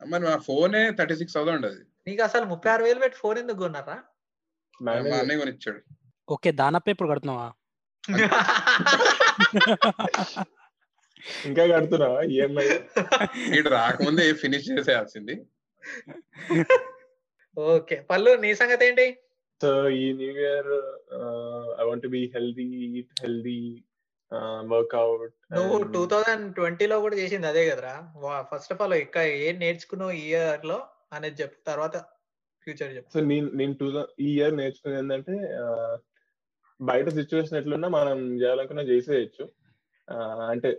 మరి మా ఫోనే థర్టీ సిక్స్ థౌసండ్ అది. నీకు అసలు ముప్పై ఆరు వేలు పెట్టి ఫోన్ ఎందుకు కొన్నారా? మా. అన్నయ్య కొనిచ్చాడు. ఓకే దానప్ప ఇప్పుడు కడుతున్నావా? ఇంకా కడుతున్నావా ఈఎంఐ ఇటు రాకముందే ఫినిష్ చేసేయాల్సింది. ఓకే. పళ్ళు నీ సంగతి ఏంటి? సో ఈ new year I want be healthy eat healthy workout నువ్వు టూ థౌజండ్ ట్వంటీలో కూడా చేసింది అదే కదరా? ఫస్ట్ ఆఫ్ ఆల్ ఇంకా ఏం నేర్చుకున్నావు ఈ ఇయర్లో అనేది చెప్పు. తర్వాత ఫ్యూచర్ చెప్పు. సో నేను నేను టూ ఈ ఇయర్ నేర్చుకున్నది ఏంటంటే బయట సిచ్యువేషన్ ఎట్లున్నా మనం చేయాలనుకున్నా చేసేయచ్చు. అంటే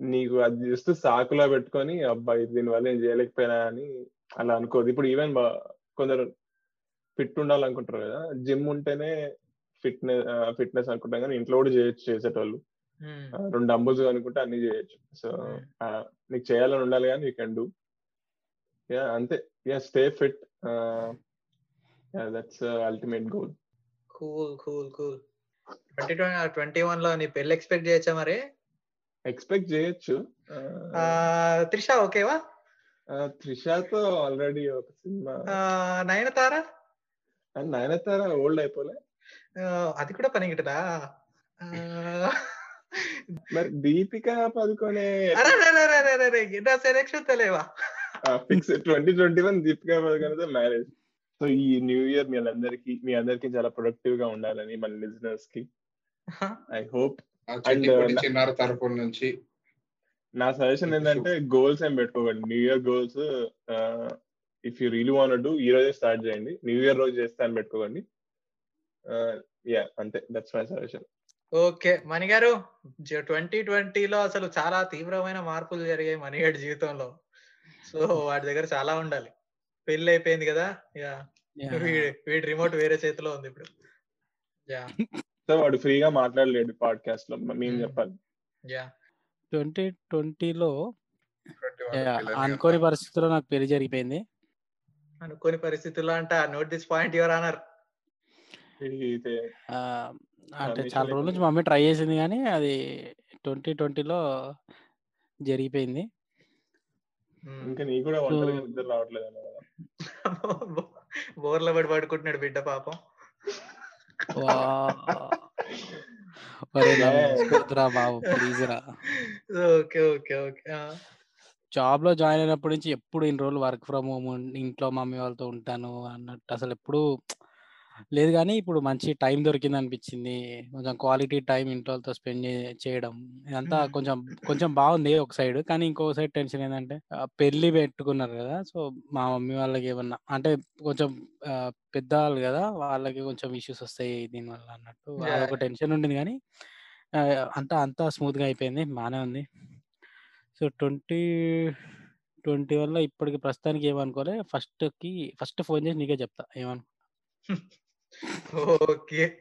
నీకు అది జస్ట్ సాకులా పెట్టుకొని అబ్బాయి దీనివల్ల ఏం చేయలేకపోయినా అని అలా అనుకోదు ఇప్పుడు ఈవెన్ కొందరు ఫిట్ ఉండాలనుకుంటారు కదా జిమ్ ఉంటేనే ఫిట్నెస్ ఫిట్నెస్ అనుకుంటాం కానీ ఇంట్లో కూడా చేయొచ్చు చేసేటోళ్ళు. రెండు డంబుల్స్ అనుకుంటే అన్ని చేయొచ్చు. సో నీకు చేయాలని ఉండాలి కానీ యూ కెన్ డూ యా అంతే. Yeah stay fit that's ultimate goal cool cool cool twenty twenty వన్లో నీ పెళ్ళి ఎక్స్పెక్ట్ చేయొచ్చా మరి? ఎక్స్పెక్ట్ చేయొచ్చు. ఆ, త్రిష ఓకేవా? త్రిషాతో ఆల్రెడీ ఒక సినిమా. నయనతార? నయనతార ఓల్డ్ అయిపోలే. అది కూడా పనికిటదా? ఆ, మరి Deepika Padukone selection తెలియవా? Fix twenty twenty one Deepika పదుకొనేతో marriage so ఈ న్యూ ఇయర్ మీ అందరికి మీ అందరికి చాలా ప్రొడక్టివ్గా ఉండాలని మన లిజనర్స్కి ఐ హోప్. చిన్నారు తరపు నుంచి. నా సజెషన్ ఏంటంటే గోల్స్ ఏం పెట్టుకోకండి. New year goals if you really want do ఈ రోజే స్టార్ట్ చేయండి. న్యూ ఇయర్ రోజు చేస్తా అని పెట్టుకోకండి. యా అంతే. That's my suggestion okay. Mani గారు ట్వంటీ ట్వంటీలో అసలు చాలా తీవ్రమైన మార్పులు జరిగాయి మణిగాడి జీవితంలో. సో వాడి దగ్గర చాలా ఉండాలి. పెళ్ళి అయిపోయింది కదా. యా. వీడి రిమోట్ వేరే చేతిలో ఉంది ఇప్పుడు. యా. సో వాడు ఫ్రీగా మాట్లాడలేడు పాడ్కాస్ట్లో మేము. చెప్పాలి. యా. ట్వంటీ ట్వంటీలో అనుకోని. పరిస్థితుల్లో నాకు పెళ్ళి జరిగిపోయింది. అనుకోని పరిస్థితుల్లో అంట note this point your honour ఆ, అంటే చాలా రోజుల నుంచి. మమ్మీ ట్రై చేసింది కానీ అది ట్వంటీ ట్వంటీలో జరిగిపోయింది. ఇంకా నీ కూడా రావట్లేదు బోర్లో పడి పడుకుంటున్నాడు బిడ్డ పాపం. ఓకే ఓకే ఓకే జాబ్లో జాయిన్ అయినప్పటి నుంచి ఎప్పుడు ఇన్ని రోజులు వర్క్ ఫ్రమ్ హోమ్ ఇంట్లో మమ్మీ వాళ్ళతో ఉంటాను అన్నట్టు అసలు ఎప్పుడు లేదు కానీ ఇప్పుడు మంచి టైం దొరికింది అనిపించింది కొంచెం క్వాలిటీ టైం ఇంట్లో స్పెండ్ చేయడం. ఇదంతా. కొంచెం కొంచెం బాగుంది ఒక సైడ్. కానీ ఇంకో సైడ్ టెన్షన్ ఏంటంటే పెళ్ళి పెట్టుకున్నారు కదా! సో మా మమ్మీ వాళ్ళకి ఏమన్నా అంటే కొంచెం ఆ, పెద్దవాళ్ళు కదా! వాళ్ళకి కొంచెం ఇష్యూస్ వస్తాయి దీనివల్ల అన్నట్టు. అదొక టెన్షన్ ఉండింది కానీ అంతా అంతా స్మూత్గా అయిపోయింది. బాగానే ఉంది. సో ట్వంటీ ట్వంటీ వల్ల ఇప్పటికి ప్రస్తుతానికి ఏమనుకోలే. ఫస్ట్కి ఫస్ట్ ఫోన్ చేసి నీకే చెప్తా. ఏమను ఓకే.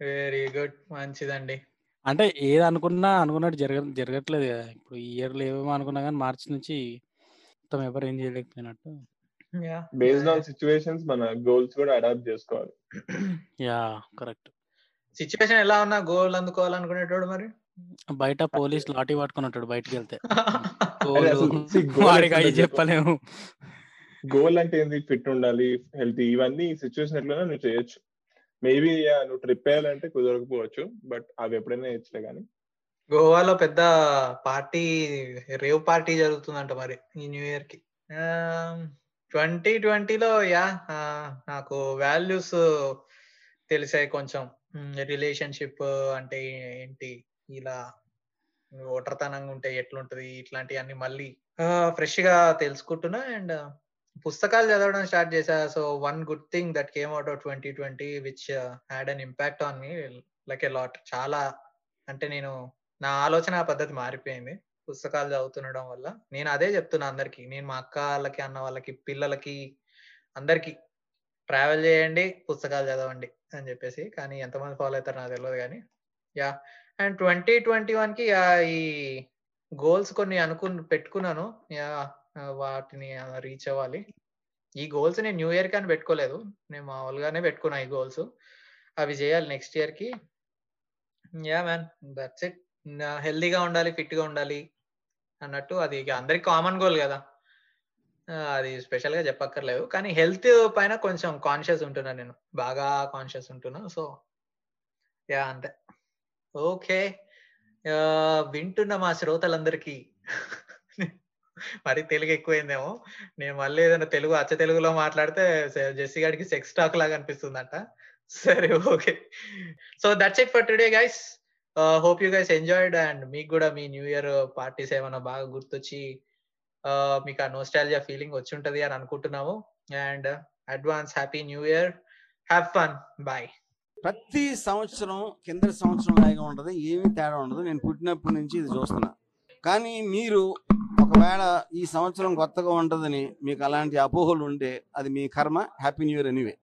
Very good. మంచిదండి. అంటే ఏది అనుకున్నా అనుకున్నట్టు జరగ జరగట్లేదు కదా. ఇప్పుడు ఈ ఇయర్లో ఏమేమో అనుకున్నా కానీ మార్చి నుంచి మొత్తం ఎవరు ఏం చేయలేకపోయినట్టు. యా. బేస్డ్ ఆన్ సిచ్యువేషన్స్ మన గోల్స్ కూడా అడాప్ట్ చేసుకోవాలి. Yeah correct. సిచ్యువేషన్ ఎలా ఉన్నా గోల్ అందుకోవాలనుకునేటోడు మరి? బయట పోలీస్ లాఠీ పట్టుకొని ఉంటాడు బయటికి వెళ్తే? చెప్పలేము. గోల్ అంటే ఏంది? ఫిట్ ఉండాలి హెల్తీ ఇవన్నీ సిచ్యువేషన్ ఎట్లైనా నువ్వు చేయొచ్చు. మేబీ నువ్వు ట్రిప్ వేయాలంటే కుదరకపోవచ్చు బట్ అవి ఎప్పుడైనా చేయొచ్చులే కానీ గోవాలో పెద్ద పార్టీ రేవ్ పార్టీ జరుగుతుందంట మరి ఈ న్యూ ఇయర్కి. ట్వంటీ ట్వంటీలో యా నాకు వాల్యూస్ తెలిసాయి కొంచెం. రిలేషన్షిప్ అంటే ఏంటి? ఇలా ఒంటరితనంగా ఉంటే ఎట్లుంటది? ఇట్లాంటివన్నీ మళ్ళీ ఫ్రెష్గా తెలుసుకుంటున్నా అండ్ పుస్తకాలు చదవడం స్టార్ట్ చేశా. So one good thing that came out of twenty twenty which had an impact on me like a lot చాలా అంటే నేను నా ఆలోచన పద్ధతి మారిపోయింది. పుస్తకాలు చదువుతుండడం వల్ల. నేను అదే చెప్తున్నా అందరికి. నేను మా అక్క వాళ్ళకి అన్న వాళ్ళకి పిల్లలకి అందరికి ట్రావెల్ చేయండి పుస్తకాలు చదవండి అని చెప్పేసి. కానీ ఎంతమంది ఫాలో అవుతారు నాకు తెలియదు కానీ యా అండ్ ట్వంటీ ట్వంటీ వన్కి యా ఈ గోల్స్ కొన్ని అనుకు పెట్టుకున్నాను. యా వాటిని రీచ్ అవ్వాలి. ఈ గోల్స్ నేను న్యూ ఇయర్ కానీ పెట్టుకోలేదు. నేను మామూలుగానే పెట్టుకున్నా ఈ గోల్స్ అవి చేయాలి నెక్స్ట్ ఇయర్కి. యా మ్యాన్ దట్స్ ఇట్ హెల్దీగా ఉండాలి ఫిట్గా ఉండాలి అన్నట్టు అది ఇక అందరికి కామన్ గోల్ కదా. అది స్పెషల్గా చెప్పక్కర్లేదు. కానీ హెల్త్ పైన కొంచెం కాన్షియస్ ఉంటున్నా నేను. బాగా కాన్షియస్ ఉంటున్నా. సో యా అంతే. ఓకే వింటున్న మా శ్రోతలందరికీ. మరి తెలుగు ఎక్కువైందేమో. నేను మళ్ళీ ఏదైనా తెలుగు అచ్చ తెలుగులో మాట్లాడితే జెస్సీ గారికి సెక్స్ టాక్ లాగా అనిపిస్తుందంట. సరే okay. So that's it for today guys. Hope you guys enjoyed and మీకు కూడా మీ న్యూ ఇయర్ పార్టీస్ ఏమైనా బాగా గుర్తొచ్చి మీకు ఆ నోస్టాలజియా ఫీలింగ్ వచ్చి ఉంటది అని అనుకుంటున్నాము. And advance happy new year. Have fun. Bye. ప్రతి సంవత్సరం కింద సంవత్సరం లాగా ఉంటుంది. ఏమీ తేడా ఉండదు. నేను పుట్టినప్పటి నుంచి ఇది చూస్తున్నా. కానీ మీరు ఒకవేళ ఈ సంవత్సరం కొత్తగా ఉంటుందని మీకు అలాంటి అపోహలు ఉంటే అది మీ కర్మ. Happy new year anyway